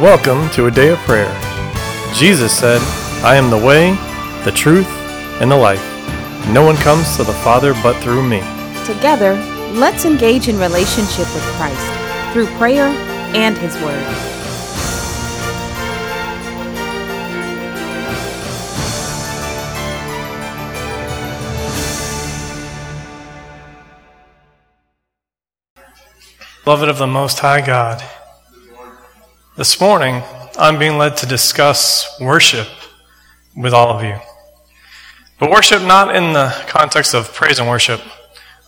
Welcome to a day of prayer. Jesus said, I am the way, the truth, and the life. No one comes to the Father but through me. Together, let's engage in relationship with Christ through prayer and His Word. Beloved of the Most High God, this morning I'm being led to discuss worship with all of you. But worship not in the context of praise and worship,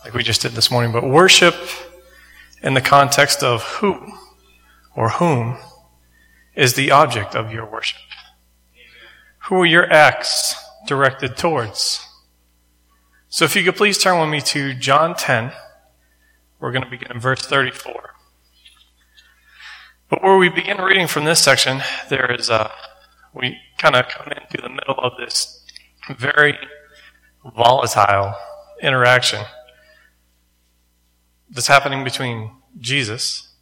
like we just did this morning, but worship in the context of who or whom is the object of your worship. Who are your acts directed towards? So if you could please turn with me to John 10. We're going to begin in verse 34. But where we begin reading from this section, there is a, we kind of come into the middle of this very volatile interaction that's happening between Jesus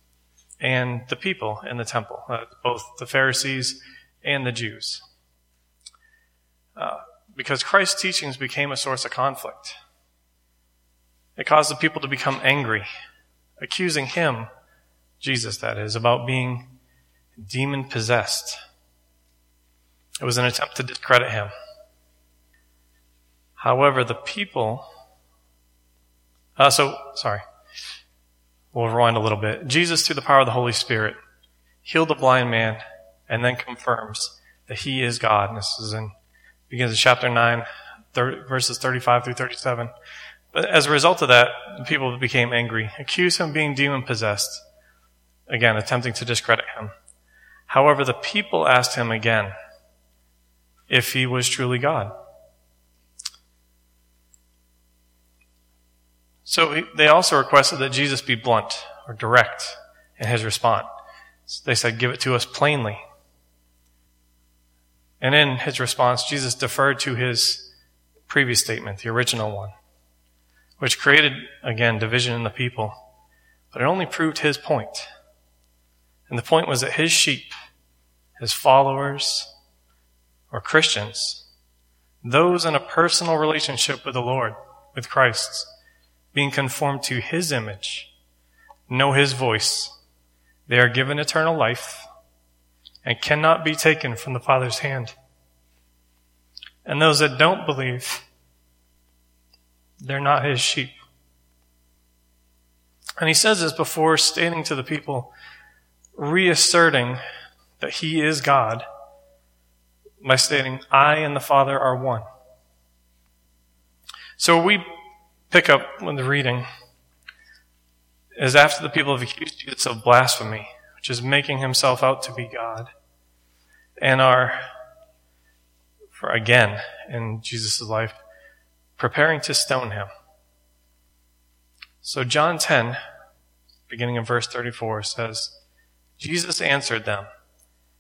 and the people in the temple, uh, both the Pharisees and the Jews. Uh, because Christ's teachings became a source of conflict. It caused the people to become angry, accusing him, Jesus that is, about being demon possessed. It was an attempt to discredit him. However, the people, uh, so, sorry, we'll rewind a little bit. Jesus, through the power of the Holy Spirit, healed the blind man and then confirms that he is God. And this is in, begins in chapter 9, 30, verses 35 through 37. But as a result of that, the people became angry, accused him of being demon possessed. Again, attempting to discredit him. However, the people asked him again if he was truly God. So they also requested that Jesus be blunt or direct in his response. They said, Give it to us plainly. And in his response, Jesus deferred to his previous statement, the original one which created, again, division in the people. But it only proved his point. And the point was that his sheep, his followers, or Christians, those in a personal relationship with the Lord, with Christ, being conformed to his image, know his voice. They are given eternal life and cannot be taken from the Father's hand. And those that don't believe, they're not his sheep. And he says this before stating to the people, reasserting that he is God by stating, I and the Father are one. So we pick up with the reading is after the people have accused Jesus of blasphemy, which is making himself out to be God, and are, for again, in Jesus' life, preparing to stone him. So John 10, beginning in verse 34, says, Jesus answered them,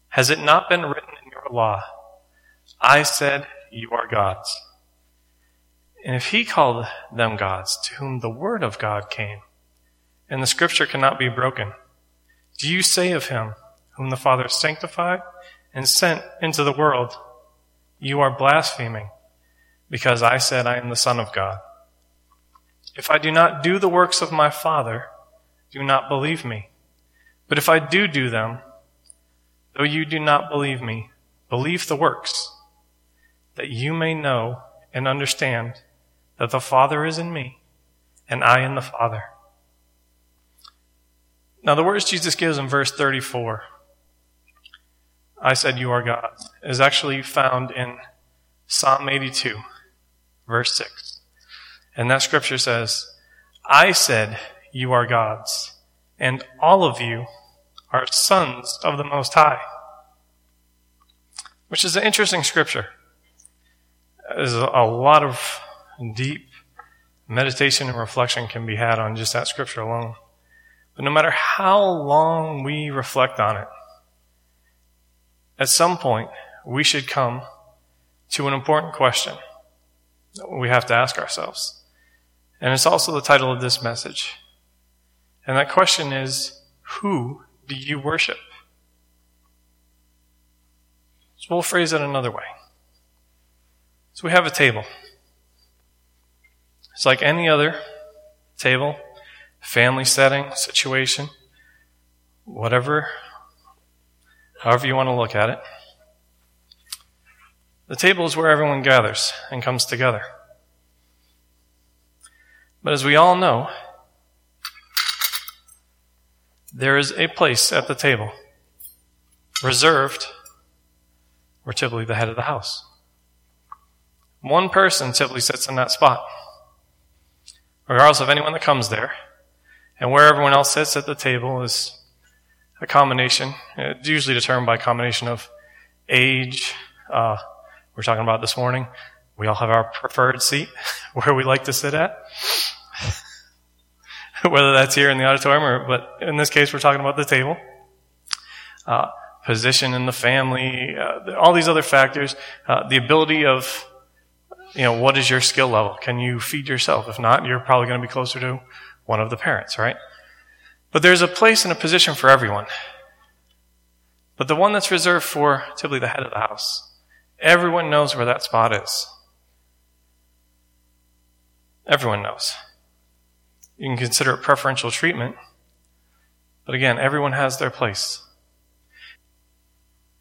Has it not been written in your law, I said, You are gods? And if he called them gods, to whom the word of God came, and the scripture cannot be broken, do you say of him, whom the Father sanctified and sent into the world, You are blaspheming? because I said I am the Son of God. If I do not do the works of my Father, do not believe me. But if I do do them, though you do not believe me, believe the works, that you may know and understand that the Father is in me, and I in the Father. Now, the words Jesus gives in verse 34, I said you are God, is actually found in Psalm 82 verse 6. And that scripture says, I said, You are gods, and all of you are sons of the Most High. Which is an interesting scripture. There's a lot of deep meditation and reflection can be had on just that scripture alone. But no matter how long we reflect on it, at some point we should come to an important question we have to ask ourselves. And it's also the title of this message. And that question is, who do you worship? So we'll phrase it another way. So we have a table. It's like any other table, family setting, situation, whatever, however you want to look at it. The table is where everyone gathers and comes together. But as we all know, there is a place at the table reserved for typically the head of the house. One person typically sits in that spot, regardless of anyone that comes there. And where everyone else sits at the table is a combination, it's usually determined by a combination of age. Uh, we're talking about this morning. We all have our preferred seat where we like to sit at. Whether that's here in the auditorium or, but in this case, we're talking about the table. Uh, position in the family, uh, all these other factors, uh, the ability of you know, what is your skill level? Can you feed yourself? If not, you're probably going to be closer to one of the parents, right? But there's a place and a position for everyone. But the one that's reserved for typically the head of the house, everyone knows where that spot is. Everyone knows. You can consider it preferential treatment. But again, everyone has their place.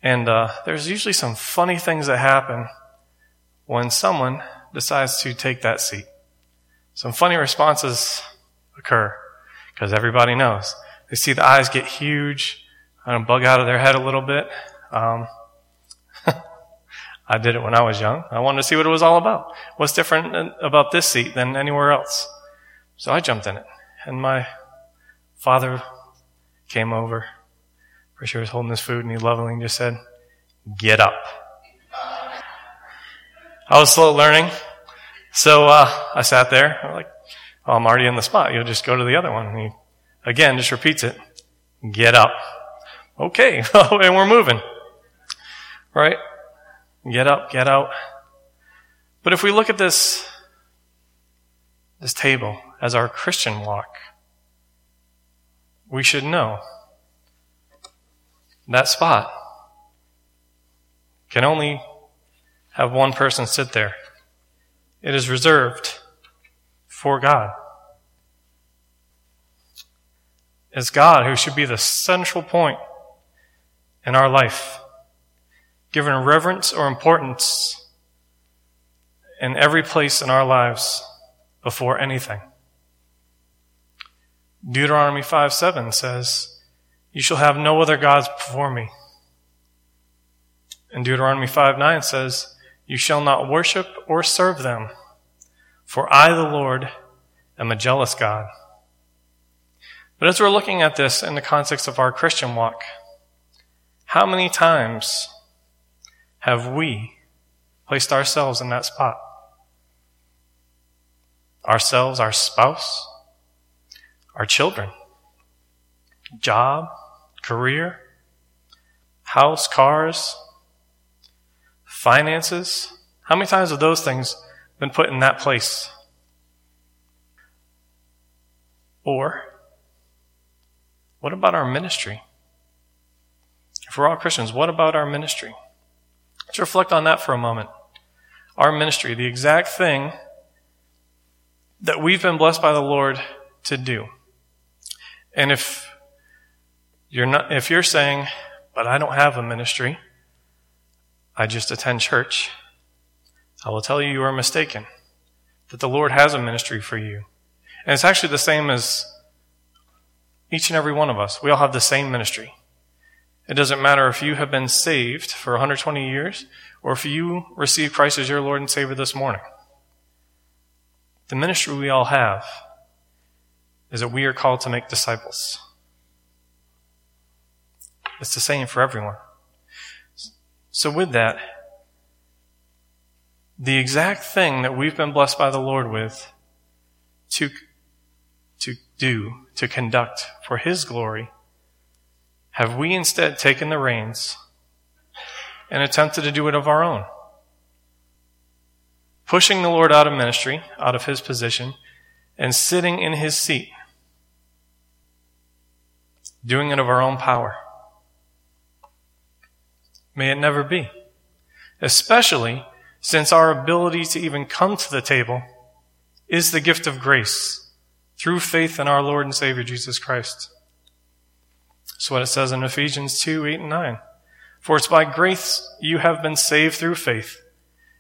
And uh, there's usually some funny things that happen when someone decides to take that seat. Some funny responses occur because everybody knows. They see the eyes get huge, kind of bug out of their head a little bit. Um, I did it when I was young. I wanted to see what it was all about. What's different about this seat than anywhere else? So I jumped in it. And my father came over. Pretty sure he was holding his food and he lovingly just said, Get up. I was slow learning. So uh, I sat there. I'm like, oh, I'm already in the spot. You'll just go to the other one. And he, again, just repeats it. Get up. Okay. and we're moving. Right? Get up, get out. But if we look at this, this table as our Christian walk, we should know that spot can only have one person sit there. It is reserved for God. It's God who should be the central point in our life, given reverence or importance in every place in our lives before anything. Deuteronomy 5 7 says, You shall have no other gods before me. And Deuteronomy 5 9 says, you shall not worship or serve them, for I, the Lord, am a jealous God. But as we're looking at this in the context of our Christian walk, how many times have we placed ourselves in that spot? Ourselves, our spouse, our children, job, career, house, cars, finances. How many times have those things been put in that place? Or, what about our ministry? If we're all Christians, what about our ministry? Let's reflect on that for a moment. Our ministry, the exact thing that we've been blessed by the Lord to do. And if you're not, if you're saying, but I don't have a ministry, I just attend church, I will tell you you are mistaken. That the Lord has a ministry for you. And it's actually the same as each and every one of us. We all have the same ministry. It doesn't matter if you have been saved for 120 years or if you receive Christ as your Lord and Savior this morning. The ministry we all have is that we are called to make disciples. It's the same for everyone. So, with that, the exact thing that we've been blessed by the Lord with to, to do, to conduct for His glory, have we instead taken the reins and attempted to do it of our own? Pushing the Lord out of ministry, out of His position, and sitting in His seat, doing it of our own power. May it never be. especially since our ability to even come to the table is the gift of grace through faith in our Lord and Savior Jesus Christ. That's what it says in Ephesians 2 8 and 9. For it's by grace you have been saved through faith,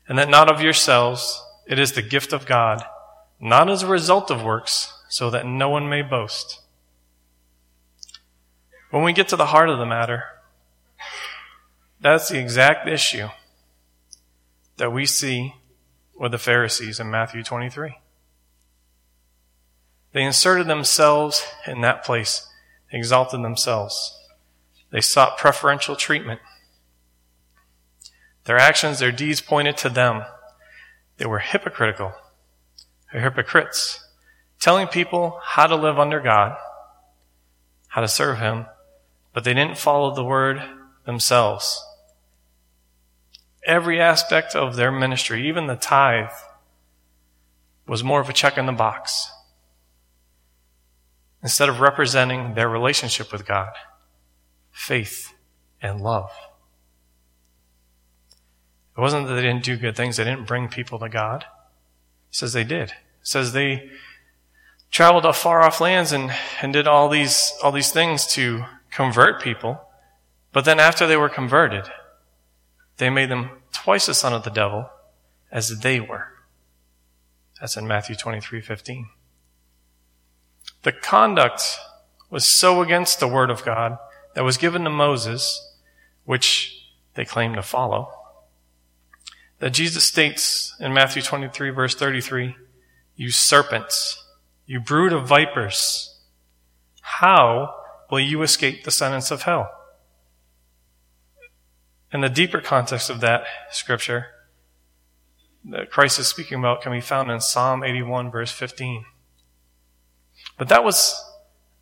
and that not of yourselves, it is the gift of God, not as a result of works, so that no one may boast. When we get to the heart of the matter, that's the exact issue that we see with the Pharisees in Matthew 23. They inserted themselves in that place, exalted themselves. They sought preferential treatment. Their actions, their deeds pointed to them. They were hypocritical. They're hypocrites, telling people how to live under God, how to serve Him, but they didn't follow the word themselves. Every aspect of their ministry, even the tithe, was more of a check in the box instead of representing their relationship with God, faith, and love. It wasn't that they didn't do good things, they didn't bring people to God. He says they did. It says they traveled to far off lands and, and did all these all these things to convert people. But then after they were converted, they made them twice the son of the devil as they were. That's in Matthew 23 15. The conduct was so against the word of God that was given to Moses, which they claim to follow, that Jesus states in Matthew 23, verse 33, You serpents, you brood of vipers, how will you escape the sentence of hell? And the deeper context of that scripture that Christ is speaking about can be found in Psalm 81, verse 15. But that was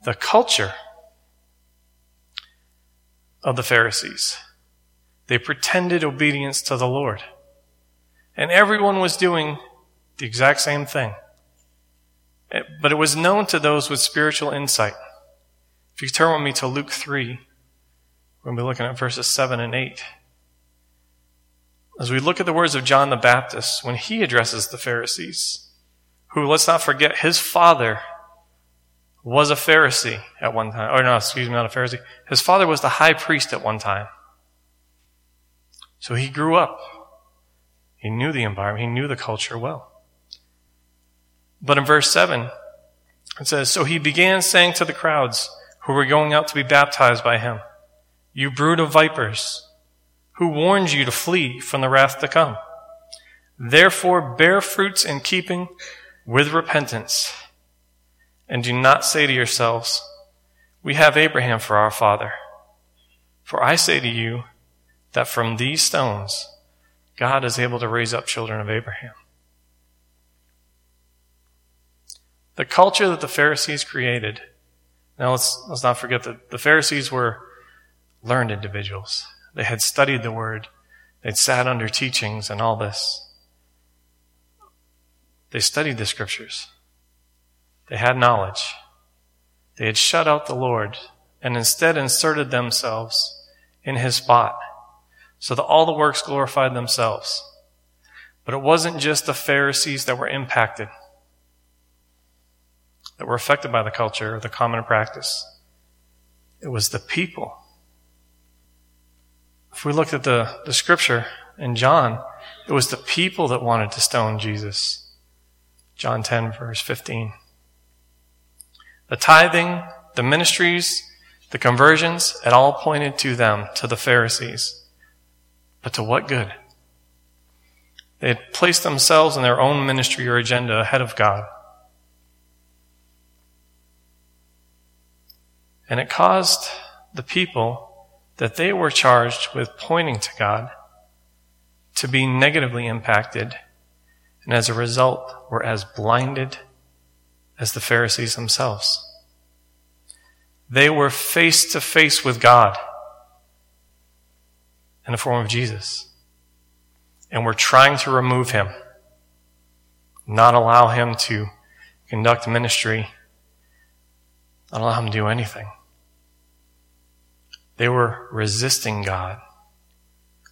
the culture of the Pharisees. They pretended obedience to the Lord. And everyone was doing the exact same thing. But it was known to those with spiritual insight. If you turn with me to Luke 3, we'll be looking at verses 7 and 8. As we look at the words of John the Baptist when he addresses the Pharisees, who, let's not forget, his father was a Pharisee at one time. Or no, excuse me, not a Pharisee. His father was the high priest at one time. So he grew up. He knew the environment. He knew the culture well. But in verse 7, it says, So he began saying to the crowds, who were going out to be baptized by him. You brood of vipers, who warned you to flee from the wrath to come. Therefore bear fruits in keeping with repentance. And do not say to yourselves, We have Abraham for our father. For I say to you that from these stones God is able to raise up children of Abraham. The culture that the Pharisees created now let's, let's not forget that the Pharisees were learned individuals. They had studied the word. They'd sat under teachings and all this. They studied the scriptures. They had knowledge. They had shut out the Lord and instead inserted themselves in his spot so that all the works glorified themselves. But it wasn't just the Pharisees that were impacted that were affected by the culture or the common practice. It was the people. If we looked at the, the scripture in John, it was the people that wanted to stone Jesus. John 10, verse 15. The tithing, the ministries, the conversions, it all pointed to them, to the Pharisees. But to what good? They had placed themselves in their own ministry or agenda ahead of God. And it caused the people that they were charged with pointing to God to be negatively impacted, and as a result, were as blinded as the Pharisees themselves. They were face to face with God in the form of Jesus, and were trying to remove him, not allow him to conduct ministry, not allow him to do anything. They were resisting God,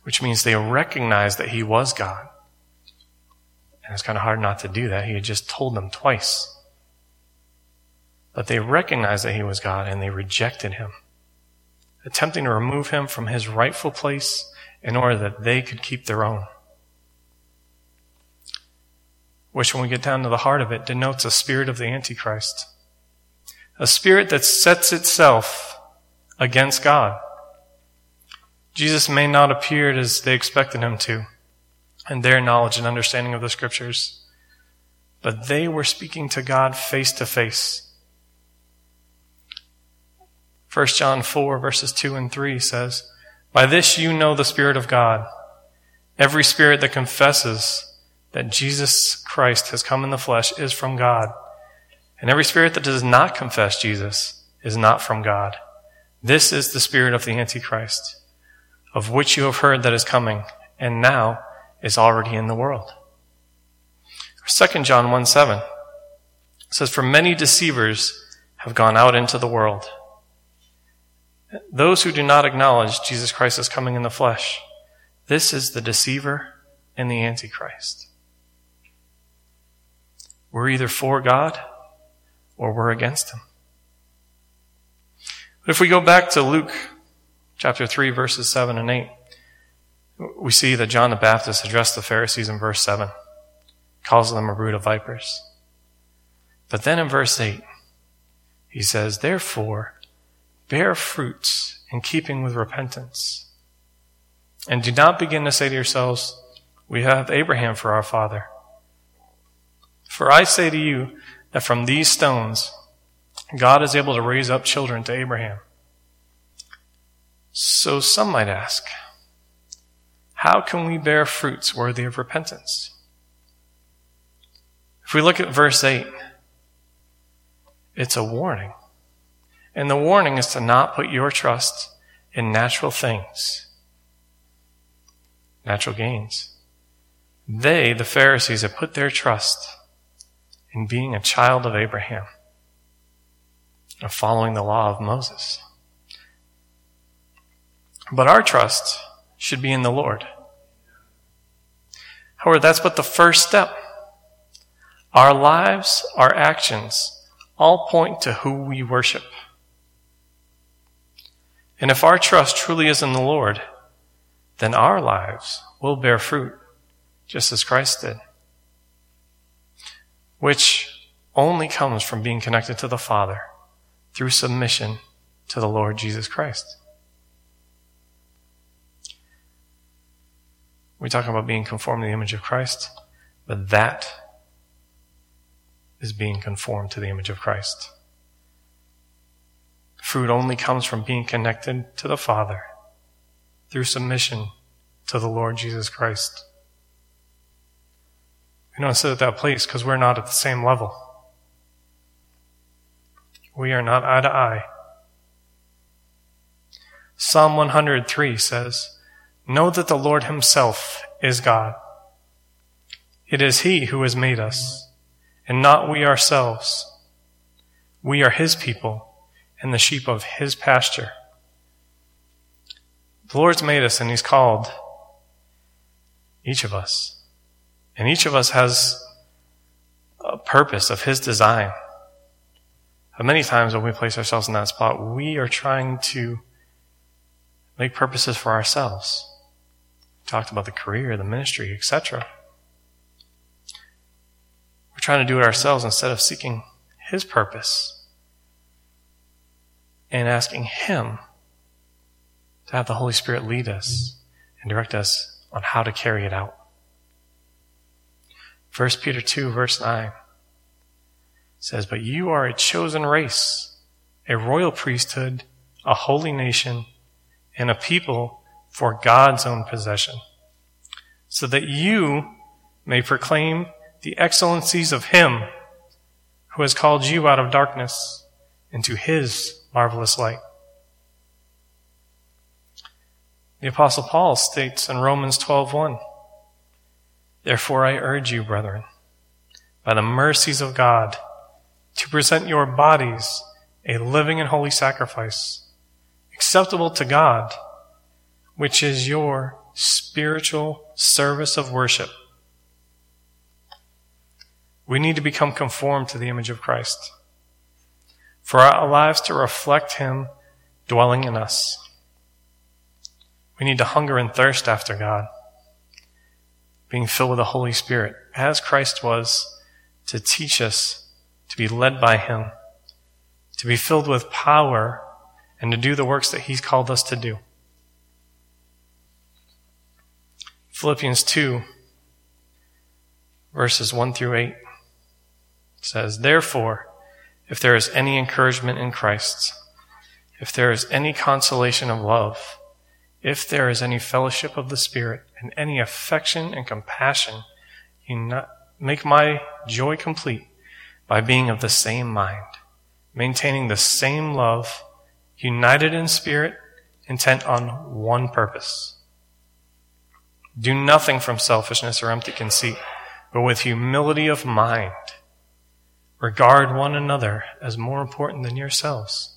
which means they recognized that he was God. And it's kind of hard not to do that. He had just told them twice. But they recognized that he was God and they rejected him, attempting to remove him from his rightful place in order that they could keep their own. Which, when we get down to the heart of it, denotes a spirit of the Antichrist. A spirit that sets itself against God. Jesus may not appear as they expected him to in their knowledge and understanding of the scriptures, but they were speaking to God face to face. 1 John 4 verses 2 and 3 says, By this you know the Spirit of God. Every spirit that confesses that Jesus Christ has come in the flesh is from God. And every spirit that does not confess Jesus is not from God. This is the spirit of the Antichrist, of which you have heard that is coming, and now is already in the world. 2 John 1 7 says, For many deceivers have gone out into the world those who do not acknowledge Jesus Christ as coming in the flesh, this is the deceiver and the antichrist. We're either for God or we're against him. But if we go back to Luke chapter 3 verses 7 and 8, we see that John the Baptist addressed the Pharisees in verse 7, calls them a brood of vipers. But then in verse 8, he says, Therefore, bear fruits in keeping with repentance. And do not begin to say to yourselves, We have Abraham for our father. For I say to you that from these stones, God is able to raise up children to Abraham. So some might ask, how can we bear fruits worthy of repentance? If we look at verse 8, it's a warning. And the warning is to not put your trust in natural things, natural gains. They, the Pharisees, have put their trust in being a child of Abraham, of following the law of Moses. But our trust should be in the Lord. However, that's but the first step. Our lives, our actions, all point to who we worship. And if our trust truly is in the Lord, then our lives will bear fruit, just as Christ did, which only comes from being connected to the Father through submission to the Lord Jesus Christ. We talk about being conformed to the image of Christ, but that is being conformed to the image of Christ. Fruit only comes from being connected to the Father through submission to the Lord Jesus Christ. We don't sit at that place because we're not at the same level. We are not eye to eye. Psalm 103 says, Know that the Lord Himself is God. It is He who has made us, and not we ourselves. We are His people and the sheep of his pasture. The Lord's made us and he's called each of us. And each of us has a purpose of his design. Many times when we place ourselves in that spot, we are trying to make purposes for ourselves. We talked about the career, the ministry, etc. We're trying to do it ourselves instead of seeking his purpose and asking Him to have the Holy Spirit lead us and direct us on how to carry it out. 1 Peter 2, verse 9 says, But you are a chosen race, a royal priesthood, a holy nation, and a people for God's own possession, so that you may proclaim the excellencies of Him who has called you out of darkness into His marvelous light. The apostle Paul states in Romans 12:1, Therefore I urge you, brethren, by the mercies of God, to present your bodies a living and holy sacrifice, acceptable to God, which is your spiritual service of worship. We need to become conformed to the image of Christ. For our lives to reflect Him dwelling in us. We need to hunger and thirst after God, being filled with the Holy Spirit, as Christ was, to teach us to be led by Him, to be filled with power, and to do the works that He's called us to do. Philippians 2, verses 1 through 8 says, Therefore, if there is any encouragement in Christ, if there is any consolation of love, if there is any fellowship of the Spirit, and any affection and compassion, you not, make my joy complete by being of the same mind, maintaining the same love, united in spirit, intent on one purpose. Do nothing from selfishness or empty conceit, but with humility of mind. Regard one another as more important than yourselves.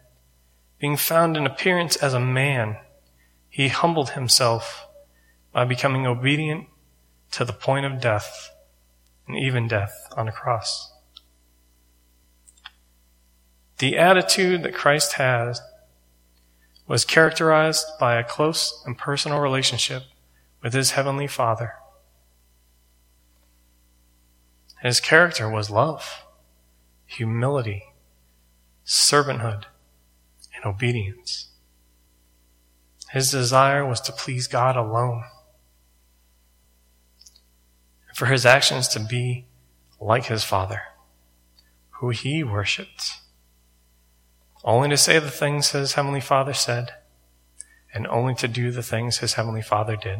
being found in appearance as a man, he humbled himself by becoming obedient to the point of death, and even death on a cross. The attitude that Christ had was characterized by a close and personal relationship with his heavenly Father. His character was love, humility, servanthood, and obedience. His desire was to please God alone. And for his actions to be like his Father, who he worshiped. Only to say the things his Heavenly Father said, and only to do the things his Heavenly Father did.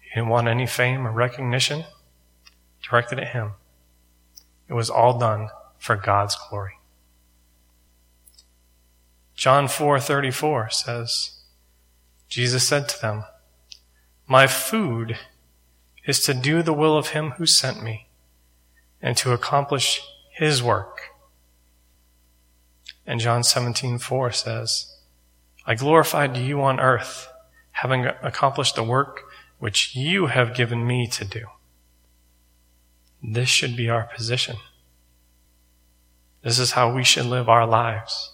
He didn't want any fame or recognition directed at him. It was all done for God's glory. John 4:34 says, Jesus said to them, "My food is to do the will of him who sent me and to accomplish his work." And John 17:4 says, "I glorified you on earth, having accomplished the work which you have given me to do." This should be our position. This is how we should live our lives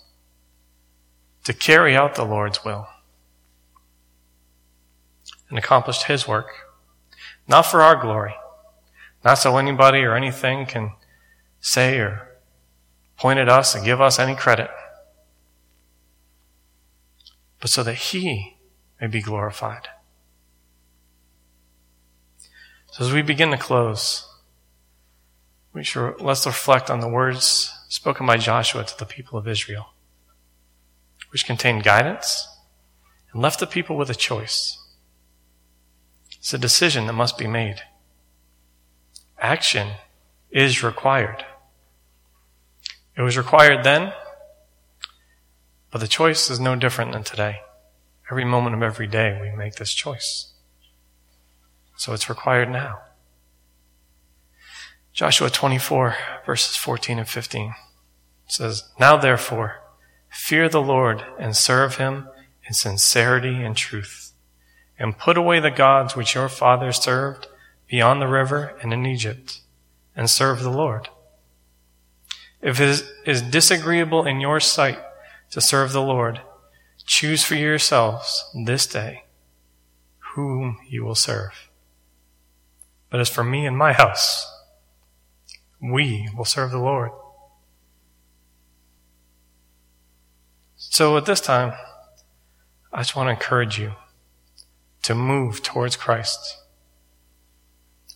to carry out the Lord's will and accomplished His work, not for our glory, not so anybody or anything can say or point at us and give us any credit, but so that He may be glorified. So as we begin to close, we let's reflect on the words spoken by Joshua to the people of Israel which contained guidance and left the people with a choice. It's a decision that must be made. Action is required. It was required then, but the choice is no different than today. Every moment of every day we make this choice. So it's required now. Joshua 24 verses 14 and 15 says, Now therefore, Fear the Lord and serve him in sincerity and truth. And put away the gods which your fathers served beyond the river and in Egypt, and serve the Lord. If it is disagreeable in your sight to serve the Lord, choose for yourselves this day whom you will serve. But as for me and my house, we will serve the Lord. So at this time, I just want to encourage you to move towards Christ.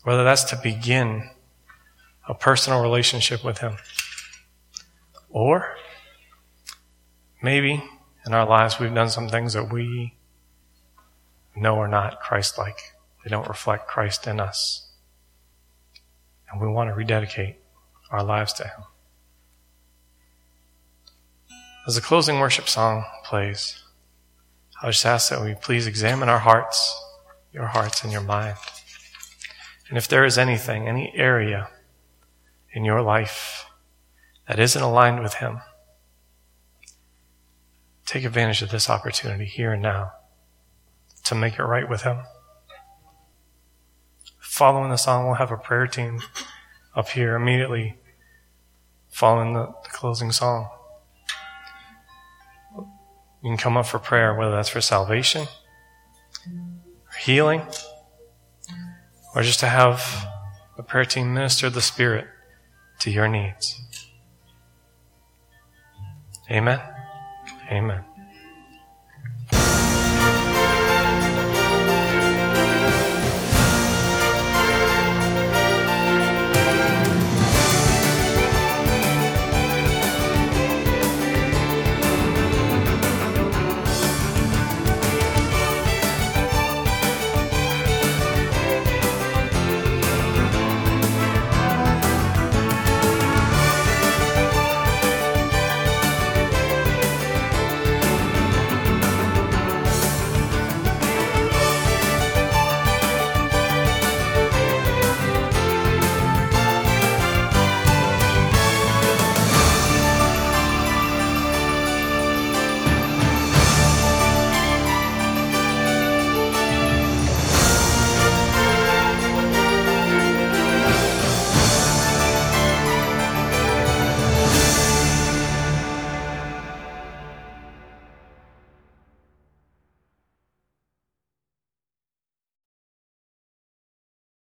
Whether that's to begin a personal relationship with Him, or maybe in our lives we've done some things that we know are not Christ like. They don't reflect Christ in us. And we want to rededicate our lives to Him. As the closing worship song plays, I just ask that we please examine our hearts, your hearts and your mind. And if there is anything, any area in your life that isn't aligned with Him, take advantage of this opportunity here and now to make it right with Him. Following the song, we'll have a prayer team up here immediately following the, the closing song. You can come up for prayer, whether that's for salvation, or healing, or just to have the prayer team minister the Spirit to your needs. Amen. Amen.